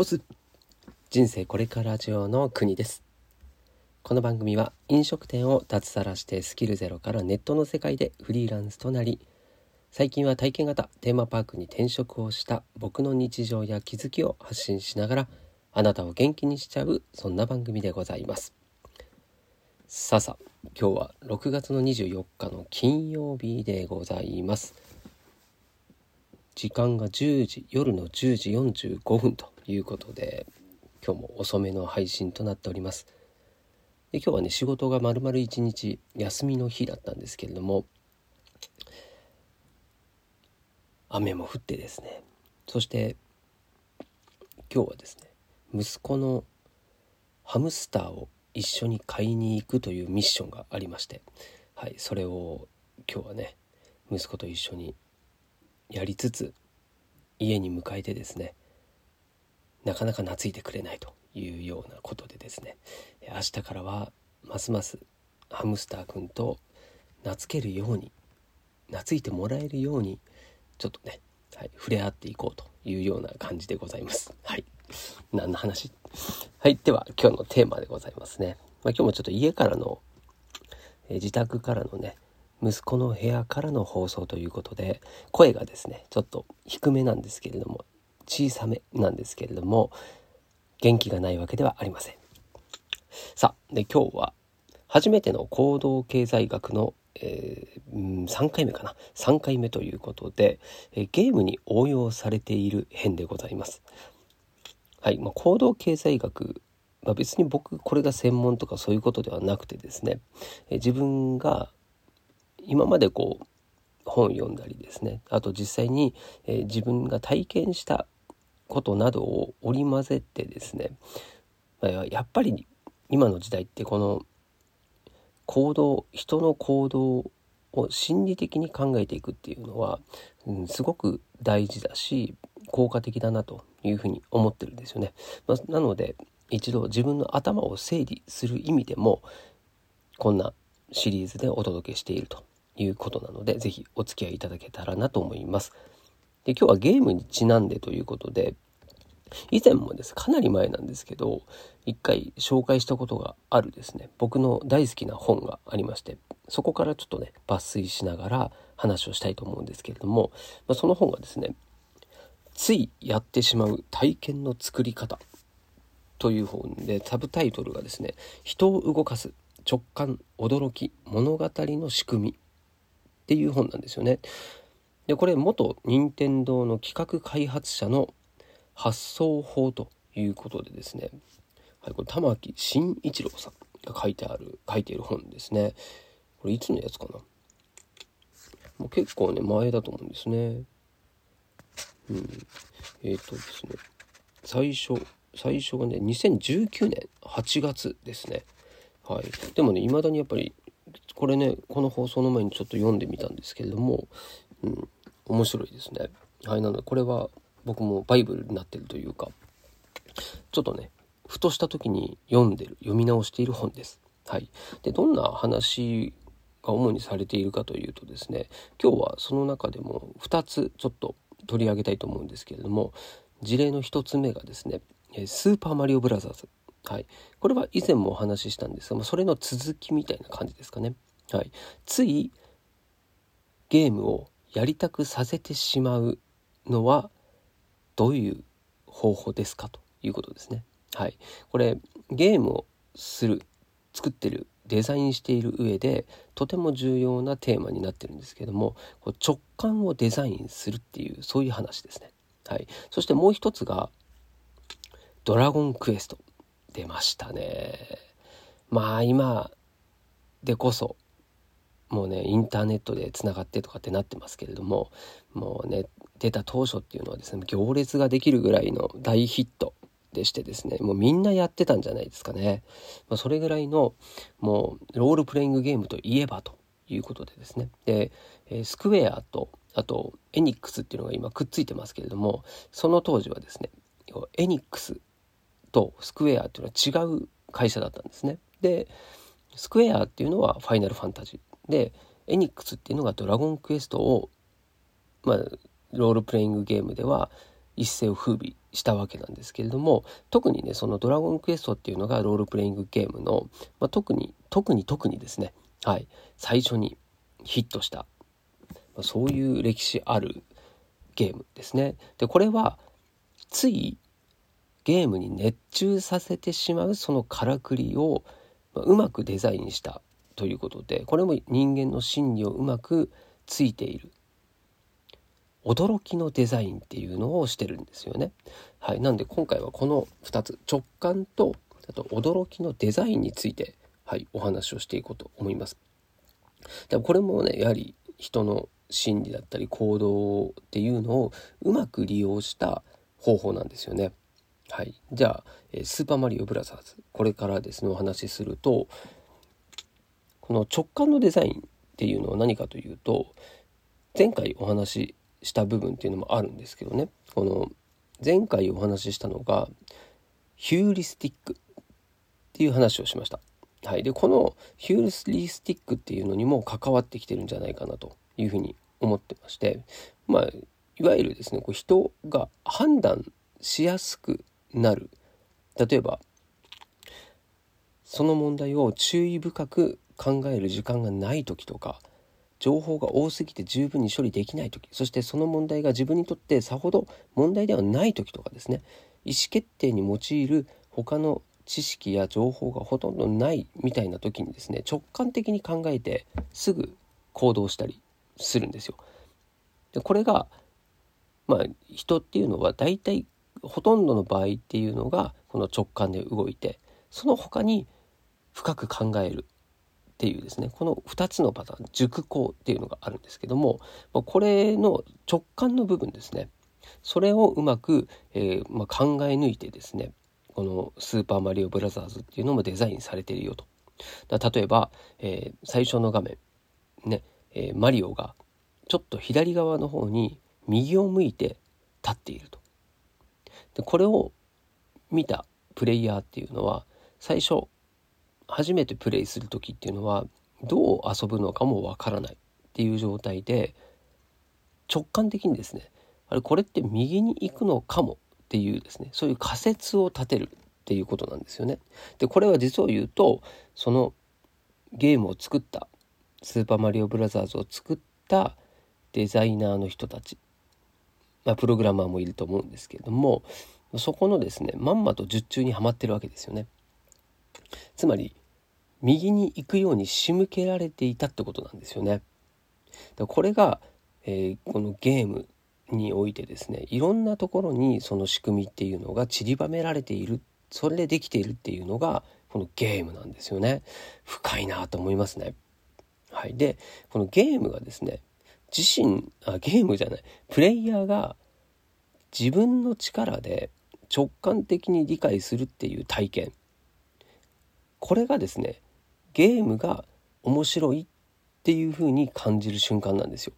オズ人生これから上の国です。この番組は飲食店を脱サラしてスキルゼロからネットの世界でフリーランスとなり最近は体験型テーマパークに転職をした僕の日常や気づきを発信しながらあなたを元気にしちゃうそんな番組でございます。さあさあ今日は6月の24日の金曜日でございます。時間が10時夜の10時45分と。いうことで今日も遅めの配信となっております。で今日はね仕事が丸々一日休みの日だったんですけれども雨も降ってですね。そして今日はですね息子のハムスターを一緒に買いに行くというミッションがありましてはいそれを今日はね息子と一緒にやりつつ家に迎えてですねなかなか懐いてくれないというようなことでですね明日からはますますハムスターくんと懐けるように懐いてもらえるようにちょっとね、はい、触れ合っていこうというような感じでございます。はい。何の話？はい。では今日のテーマでございますね。まあ、今日もちょっと家からの、え自宅からのね、息子の部屋からの放送ということで声がですねちょっと低めなんですけれども小さめなんですけれども元気がないわけではありません。さあで今日は初めての行動経済学の、えー、3回目かな。3回目ということで、えー、ゲームに応用されている編でございます。はい、まあ、行動経済学まあ、別に僕これが専門とかそういうことではなくてですね、え自分が今までこう本を読んだりですねあと実際に、えー、自分が体験したことなどを織り交ぜてですね、やっぱり今の時代ってこの行動人の行動を心理的に考えていくっていうのは、うん、すごく大事だし効果的だなというふうに思ってるんですよね。まあ、なので一度自分の頭を整理する意味でもこんなシリーズでお届けしているということなので、是非お付き合いいただけたらなと思います。で今日はゲームにちなんでということで、以前もです、かなり前なんですけど、一回紹介したことがあるですね、僕の大好きな本がありまして、そこからちょっとね、抜粋しながら話をしたいと思うんですけれども、まあ、その本がですね、ついやってしまう体験の作り方という本で、サブタイトルがですね、人を動かす直感、驚き、物語の仕組みっていう本なんですよね。でこれ元任天堂の企画開発者の発想法ということでですね、はい、これ玉木慎一郎さんが書いてある書いている本ですね。これいつのやつかなもう結構ね前だと思うんですね。うん、えっ、ー、とですね最初最初がね2019年8月ですね。はい、でもね未だにやっぱりこれねこの放送の前にちょっと読んでみたんですけれども、うん、面白いですね。はいなのでこれは僕もバイブルになってるというかちょっとねふとした時に読んでる読み直している本です。はい、でどんな話が主にされているかというとですね今日はその中でも2つちょっと取り上げたいと思うんですけれども事例の1つ目がですね「スーパーマリオブラザーズ」はい、これは以前もお話ししたんですがそれの続きみたいな感じですかね。はい、ついゲームをやりたくさせてしまうのはどういう方法ですかということですね。はい、これゲームをする作ってるデザインしている上でとても重要なテーマになってるんですけども直感をデザインするっていうそういう話ですね。はい、そしてもう一つが「ドラゴンクエスト」出ましたね。まあ今でこそもうねインターネットでつながってとかってなってますけれどももうね出た当初っていうのはですね行列ができるぐらいの大ヒットでしてですねもうみんなやってたんじゃないですかね、まあ、それぐらいのもうロールプレイングゲームといえばということでですね。で、えスクエアとあとエニックスっていうのが今くっついてますけれどもその当時はですねエニックスとスクエアっていうのは違う会社だったんですね。でスクエアっていうのはファイナルファンタジーでエニックスっていうのがドラゴンクエストをまあロールプレイングゲームでは一世を風靡したわけなんですけれども特にねその「ドラゴンクエスト」っていうのがロールプレイングゲームの、まあ、特に特に特にですね、はい、最初にヒットした、まあ、そういう歴史あるゲームですね。でこれはついゲームに熱中させてしまうそのからくりを、まあ、うまくデザインしたということでこれも人間の心理をうまくついている驚きのデザインっていうのをしてるんですよね。はい、なんで今回はこの2つ直感とあと驚きのデザインについて、はい、お話をしていこうと思います。でもこれもねやはり人の心理だったり行動っていうのをうまく利用した方法なんですよね。はい、じゃあ「スーパーマリオブラザーズ」これからですねお話しするとこの直感のデザインっていうのは何かというと前回お話しした部分っていうのもあるんですけどね。この前回お話ししたのがヒューリスティックっていう話をしました。はい、でこのヒューリスティックっていうのにも関わってきてるんじゃないかなというふうに思ってましてまあいわゆるですねこう人が判断しやすくなる。例えばその問題を注意深く考える時間がない時とか情報が多すぎて十分に処理できない時そしてその問題が自分にとってさほど問題ではない時とかですね意思決定に用いる他の知識や情報がほとんどないみたいな時にですね直感的に考えてすぐ行動したりするんですよ。でこれがまあ人っていうのは大体ほとんどの場合っていうのがこの直感で動いてその他に深く考えるっていうですねこの2つのパターン熟考っていうのがあるんですけどもこれの直感の部分ですねそれをうまく、えー、まあ、考え抜いてですねこの「スーパーマリオブラザーズ」っていうのもデザインされてるよと。だ例えば、えー、最初の画面ね、えー、マリオがちょっと左側の方に右を向いて立っていると。でこれを見たプレイヤーっていうのは最初初めてプレイする時っていうのはどう遊ぶのかもわからないっていう状態で直感的にですねあれこれって右に行くのかもっていうですねそういう仮説を立てるっていうことなんですよね。でこれは実を言うとそのゲームを作ったスーパーマリオブラザーズを作ったデザイナーの人たち、まあ、プログラマーもいると思うんですけれどもそこのですねまんまと術中にはまってるわけですよね。つまり右に行くように仕向けられていたってことなんですよね。だこれが、えー、このゲームにおいてですねいろんなところにその仕組みっていうのが散りばめられているそれでできているっていうのがこのゲームなんですよね。深いなと思いますね。はい、でこのゲームがですね自身あゲームじゃないプレイヤーが自分の力で直感的に理解するっていう体験これがですねゲームが面白いっていう風に感じる瞬間なんですよ。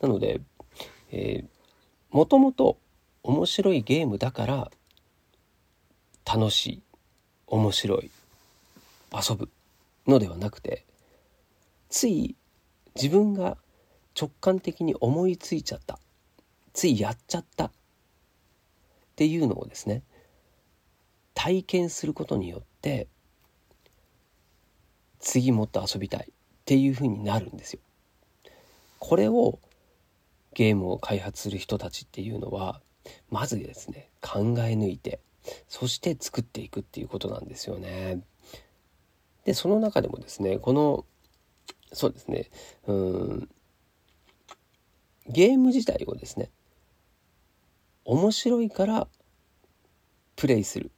なので、えー、もともと面白いゲームだから楽しい面白い遊ぶのではなくてつい自分が直感的に思いついちゃったついやっちゃったっていうのをですね体験することによって次もっと遊びたいっていう風になるんですよ。これをゲームを開発する人たちっていうのはまずですね考え抜いてそして作っていくっていうことなんですよね。でその中でもですねこのそうですねうんゲーム自体をですね面白いからプレイするっ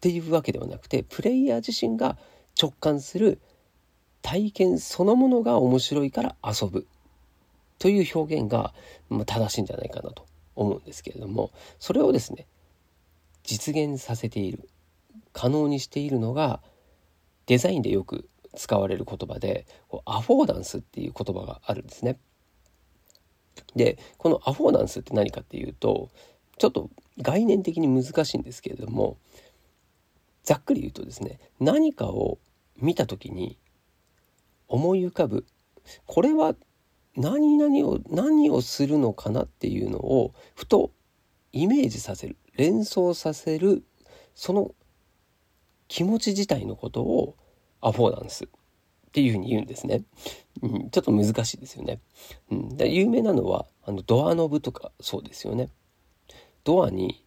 ていうわけではなくてプレイヤー自身が直感する体験そのものが面白いから遊ぶという表現が、正しいんじゃないかなと思うんですけれどもそれをですね実現させている可能にしているのがデザインでよく使われる言葉でアフォーダンスっていう言葉があるんですね。でこのアフォーダンスって何かっていうとちょっと概念的に難しいんですけれどもざっくり言うとですね何かを見た時に思い浮かぶこれは何々を何をするのかなっていうのをふとイメージさせる連想させるその気持ち自体のことをアフォーダンスっていうふうに言うんですね。うん、ちょっと難しいですよね。うん、で有名なのはあのドアノブとかそうですよね。ドアに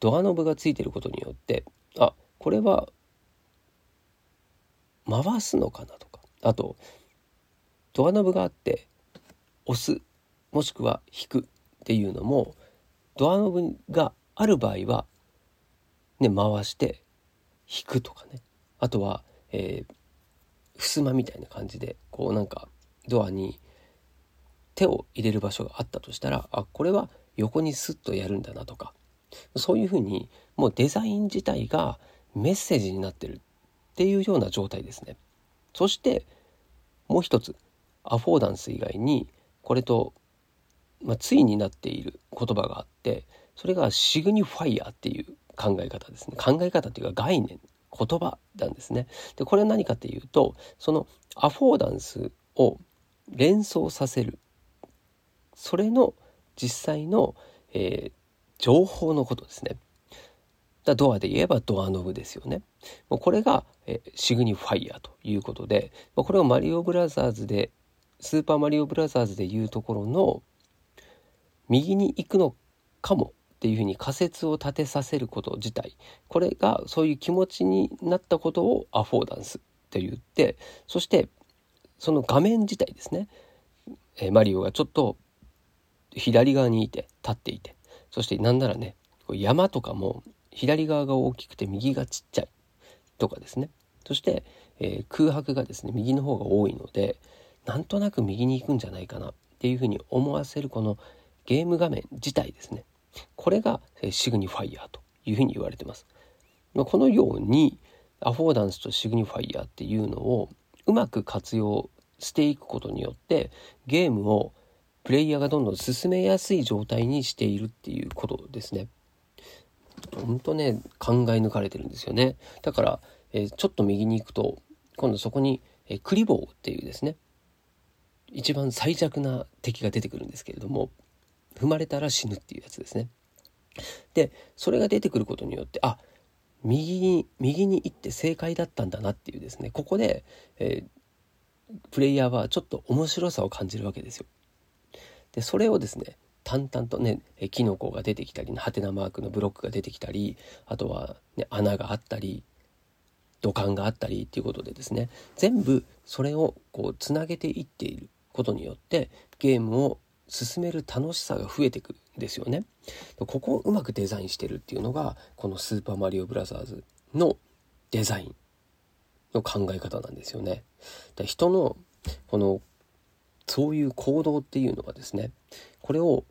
ドアノブがついてることによってあこれは回すのかなとか。あとドアノブがあって押すもしくは引くっていうのもドアノブがある場合はね回して引くとかね。あとは、えー、襖みたいな感じでこうなんかドアに手を入れる場所があったとしたらあこれは横にスッとやるんだなとか。そういうふうにもうデザイン自体がメッセージになってるっていうような状態ですね。そしてもう一つアフォーダンス以外にこれと、まあ、対になっている言葉があってそれがシグニファイアっていう考え方ですね考え方っていうか概念言葉なんですね。でこれは何かっていうとそのアフォーダンスを連想させるそれの実際の、えー、情報のことですね。だドアで言えばドアノブですよね。もうこれが、え、シグニファイアということで、ま、これをマリオブラザーズでスーパーマリオブラザーズでいうところの右に行くのかもっていうふうに仮説を立てさせること自体。これがそういう気持ちになったことをアフォーダンスって言ってそしてその画面自体ですね、え、マリオがちょっと左側にいて立っていて。そしてなんならね山とかも左側が大きくて右がちっちゃいとかですねそして、えー、空白がですね右の方が多いのでなんとなく右に行くんじゃないかなっていうふうに思わせるこのゲーム画面自体ですねこれがえシグニファイアというふうに言われてます。このようにアフォーダンスとシグニファイアっていうのをうまく活用していくことによってゲームをプレイヤーがどんどん進めやすい状態にしているっていうことですね。ほんとね考え抜かれてるんですよね。だから、えー、ちょっと右に行くと今度そこに、えー、クリボーっていうですね一番最弱な敵が出てくるんですけれども踏まれたら死ぬっていうやつですね。でそれが出てくることによってあ右に右に行って正解だったんだなっていうですねここで、えー、プレイヤーはちょっと面白さを感じるわけですよ。でそれをですね淡々とねキノコが出てきたりハテナマークのブロックが出てきたりあとは、ね、穴があったり土管があったりっていうことでですね全部それをこうつなげていっていることによってゲームを進める楽しさが増えてくんですよね。ここをうまくデザインしてるっていうのがこの「スーパーマリオブラザーズ」のデザインの考え方なんですよね。で人のこのそういう行動っていうのはですねこれを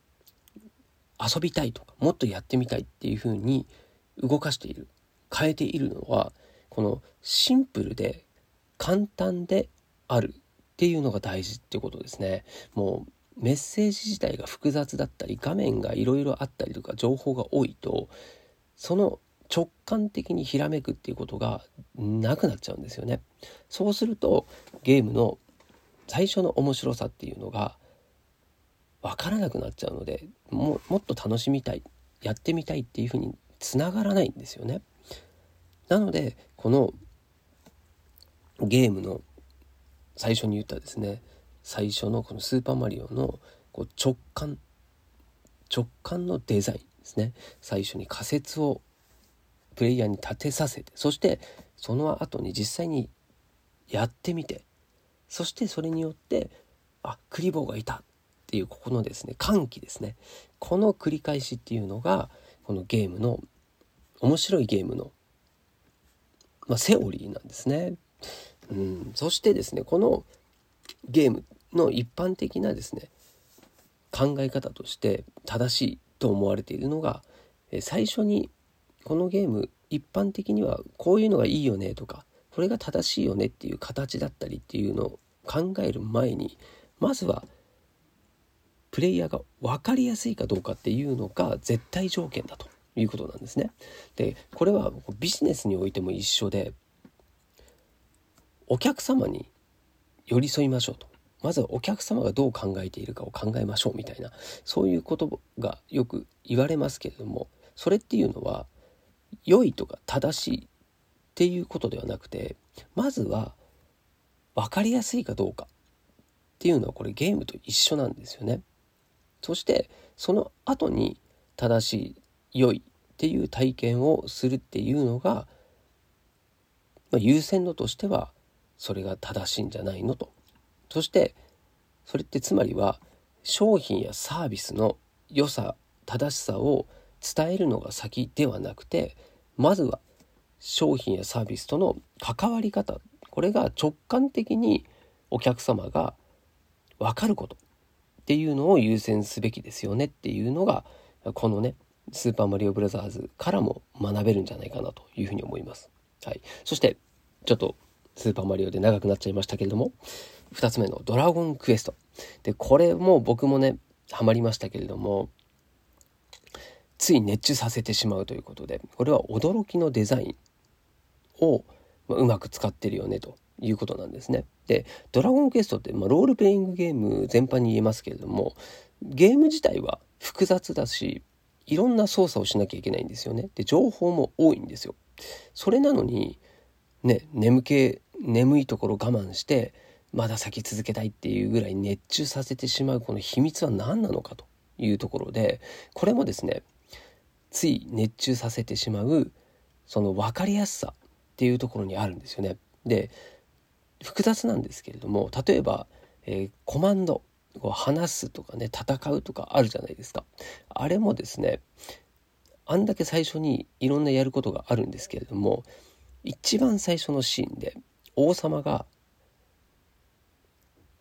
遊びたいとかもっとやってみたいっていうふうに動かしている変えているのはこのシンプルで簡単であるっていうのが大事ってことですね。もうメッセージ自体が複雑だったり画面がいろいろあったりとか情報が多いとその直感的にひらめくっていうことがなくなっちゃうんですよね。そうするとゲームの最初の面白さっていうのが分からなくなっちゃうのでももっと楽しみたいやってみたいっていうふうにつながらないんですよね。なのでこのゲームの最初に言ったですね最初のこのスーパーマリオのこう直感直感のデザインですね最初に仮説をプレイヤーに立てさせてそしてその後に実際にやってみてそしてそれによってあクリボーがいたっていうここのですね歓喜ですねこの繰り返しっていうのがこのゲームの面白いゲームの、まあ、セオリーなんですね。うん、そしてですねこのゲームの一般的なですね考え方として正しいと思われているのが最初にこのゲーム一般的にはこういうのがいいよねとかこれが正しいよねっていう形だったりっていうのを考える前にまずはプレイヤーが分かりやすいかどうかっていうのが絶対条件だということなんですね。でこれはビジネスにおいても一緒でお客様に寄り添いましょうとまずはお客様がどう考えているかを考えましょうみたいなそういうことがよく言われますけれどもそれっていうのは良いとか正しいっていうことではなくてまずは分かりやすいかどうかっていうのはこれゲームと一緒なんですよね。そしてその後に正しい良いっていう体験をするっていうのが、まあ、優先度としてはそれが正しいんじゃないのと。そしてそれってつまりは商品やサービスの良さ正しさを伝えるのが先ではなくてまずは商品やサービスとの関わり方これが直感的にお客様が分かることっていうのを優先すべきですよねっていうのがこのね「スーパーマリオブラザーズ」からも学べるんじゃないかなというふうに思います。はい、そしてちょっとスーパーマリオで長くなっちゃいましたけれども2つ目の「ドラゴンクエスト」でこれも僕もねハマりましたけれどもつい熱中させてしまうということでこれは驚きのデザインをうまく使ってるよねと。いうことなんですね。で「ドラゴンクエスト」って、まあ、ロールプレイングゲーム全般に言えますけれどもゲーム自体は複雑だしいろんな操作をしなきゃいけないんですよね。で情報も多いんですよ。それなのにね眠気眠いところ我慢してまだ先続けたいっていうぐらい熱中させてしまうこの秘密は何なのかというところでこれもですねつい熱中させてしまうその分かりやすさっていうところにあるんですよね。で複雑なんですけれども例えば、えー、コマンドこう話すとかね戦うとかあるじゃないですか。あれもですねあんだけ最初にいろんなやることがあるんですけれども一番最初のシーンで王様が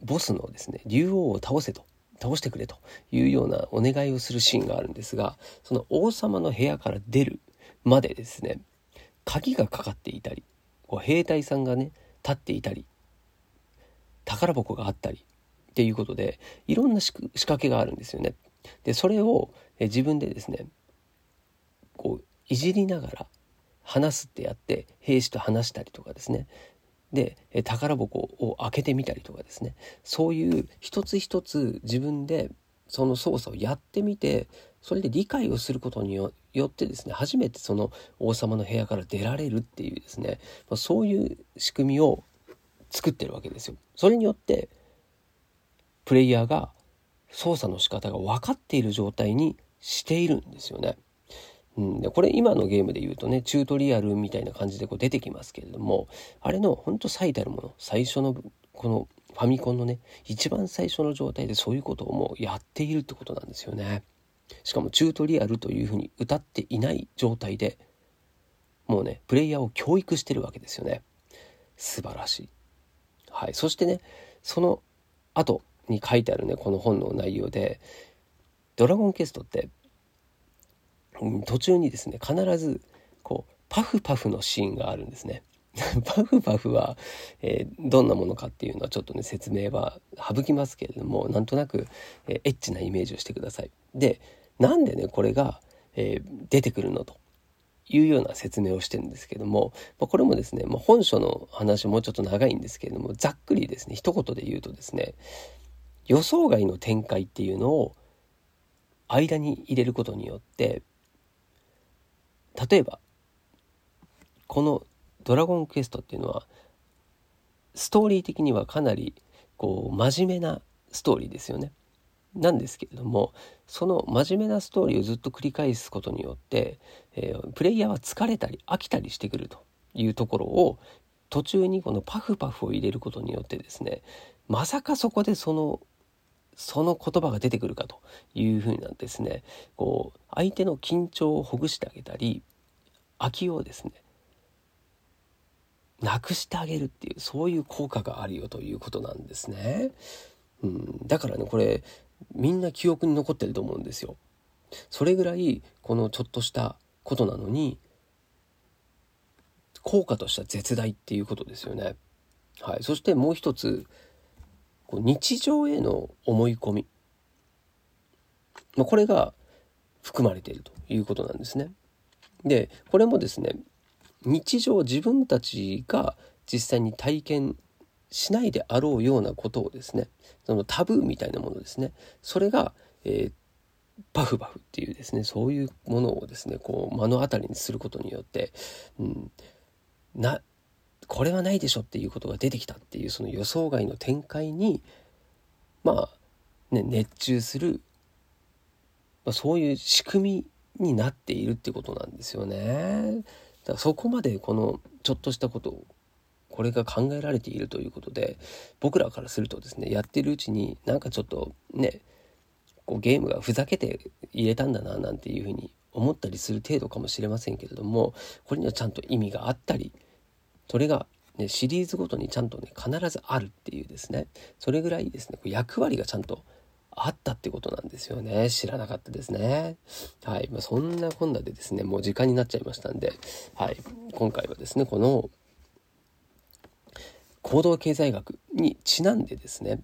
ボスのですね竜王を倒せと倒してくれというようなお願いをするシーンがあるんですがその王様の部屋から出るまでですね鍵がかかっていたりこう兵隊さんがね立っていたり宝箱があったりっていうことでいろんな仕掛けがあるんですよね。でそれを自分でですねこういじりながら話すってやって兵士と話したりとかですね。で宝箱を開けてみたりとかですね。そういう一つ一つ自分でその操作をやってみてそれで理解をすることによってですね初めてその王様の部屋から出られるっていうですね、そういう仕組みを作ってるわけですよ。それによってプレイヤーが操作の仕方が分かっている状態にしているんですよね。うん、でこれ今のゲームで言うとねチュートリアルみたいな感じでこう出てきますけれどもあれのほんと最たるもの最初のこのファミコンのね一番最初の状態でそういうことをもうやっているってことなんですよね。しかもチュートリアルというふうに歌っていない状態でもうねプレイヤーを教育してるわけですよね。素晴らしい。はい、そしてねその後に書いてあるねこの本の内容で「ドラゴンクエスト」って途中にですね必ずこうパフパフのシーンがあるんですね。パフパフは、えー、どんなものかっていうのはちょっとね説明は省きますけれどもなんとなく、えー、エッチなイメージをしてください。でなんでねこれが、えー、出てくるのというような説明をしてるんですけども、まあ、これもですね、まあ、本書の話もうちょっと長いんですけれどもざっくりですね一言で言うとですね予想外の展開っていうのを間に入れることによって例えばこの「ドラゴンクエスト」っていうのはストーリー的にはかなりこう真面目なストーリーですよね。なんですけれどもその真面目なストーリーをずっと繰り返すことによって、えー、プレイヤーは疲れたり飽きたりしてくるというところを途中にこのパフパフを入れることによってですねまさかそこでそのその言葉が出てくるかというふうなですねこう相手の緊張をほぐしてあげたり空きをですねなくしてあげるっていうそういう効果があるよということなんですね。うん、だからねこれみんな記憶に残ってると思うんですよ。それぐらいこのちょっとしたことなのに効果としては絶大っていうことですよね。はい、そしてもう一つこう日常への思い込み、まあ、これが含まれているということなんですね。でこれもですね日常自分たちが実際に体験しないであろうようなことをですねそのタブーみたいなものですねそれが、えー、パフバフっていうですねそういうものをですねこう目の当たりにすることによって、うん、なこれはないでしょっていうことが出てきたっていうその予想外の展開にまあね熱中する、まあ、そういう仕組みになっているってことなんですよね。だからそこまでこのちょっとしたことをこれが考えられているということで僕らからするとですねやってるうちになんかちょっとねこうゲームがふざけて入れたんだななんていうふうに思ったりする程度かもしれませんけれどもこれにはちゃんと意味があったりそれが、ね、シリーズごとにちゃんとね必ずあるっていうですねそれぐらいですね役割がちゃんとあったってことなんですよね。知らなかったですね。はい、まあ、そんなこんなでですねもう時間になっちゃいましたんで、はい、今回はですねこの行動経済学にちなんでですね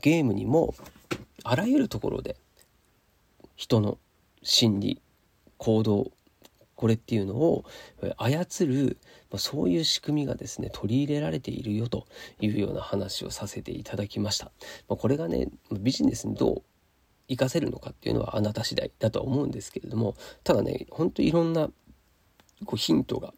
ゲームにもあらゆるところで人の心理行動これっていうのを操る、そういう仕組みがですね取り入れられているよというような話をさせていただきました。これがねビジネスにどう活かせるのかっていうのはあなた次第だとは思うんですけれどもただねほんといろんなこうヒントが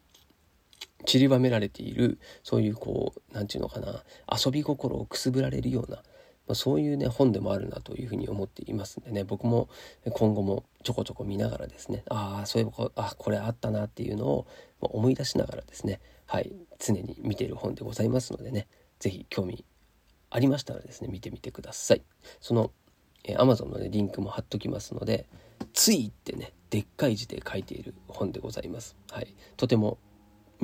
散りばめられているそういうこう何て言うのかな遊び心をくすぶられるような、まあ、そういうね本でもあるなというふうに思っていますんでね僕も今後もちょこちょこ見ながらですねああそういえばあこれあったなっていうのを思い出しながらですねはい常に見ている本でございますのでね是非興味ありましたらですね見てみてください。そのえ Amazon の、ね、リンクも貼っときますので「つい」ってねでっかい字で書いている本でございます。はいとても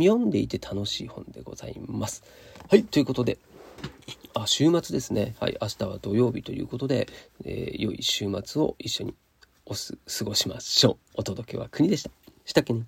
読んでいて楽しい本でございます。はい、ということで、あ、週末ですね。はい、明日は土曜日ということで、えー、良い週末を一緒におす過ごしましょう。お届けは国でした。したっけね？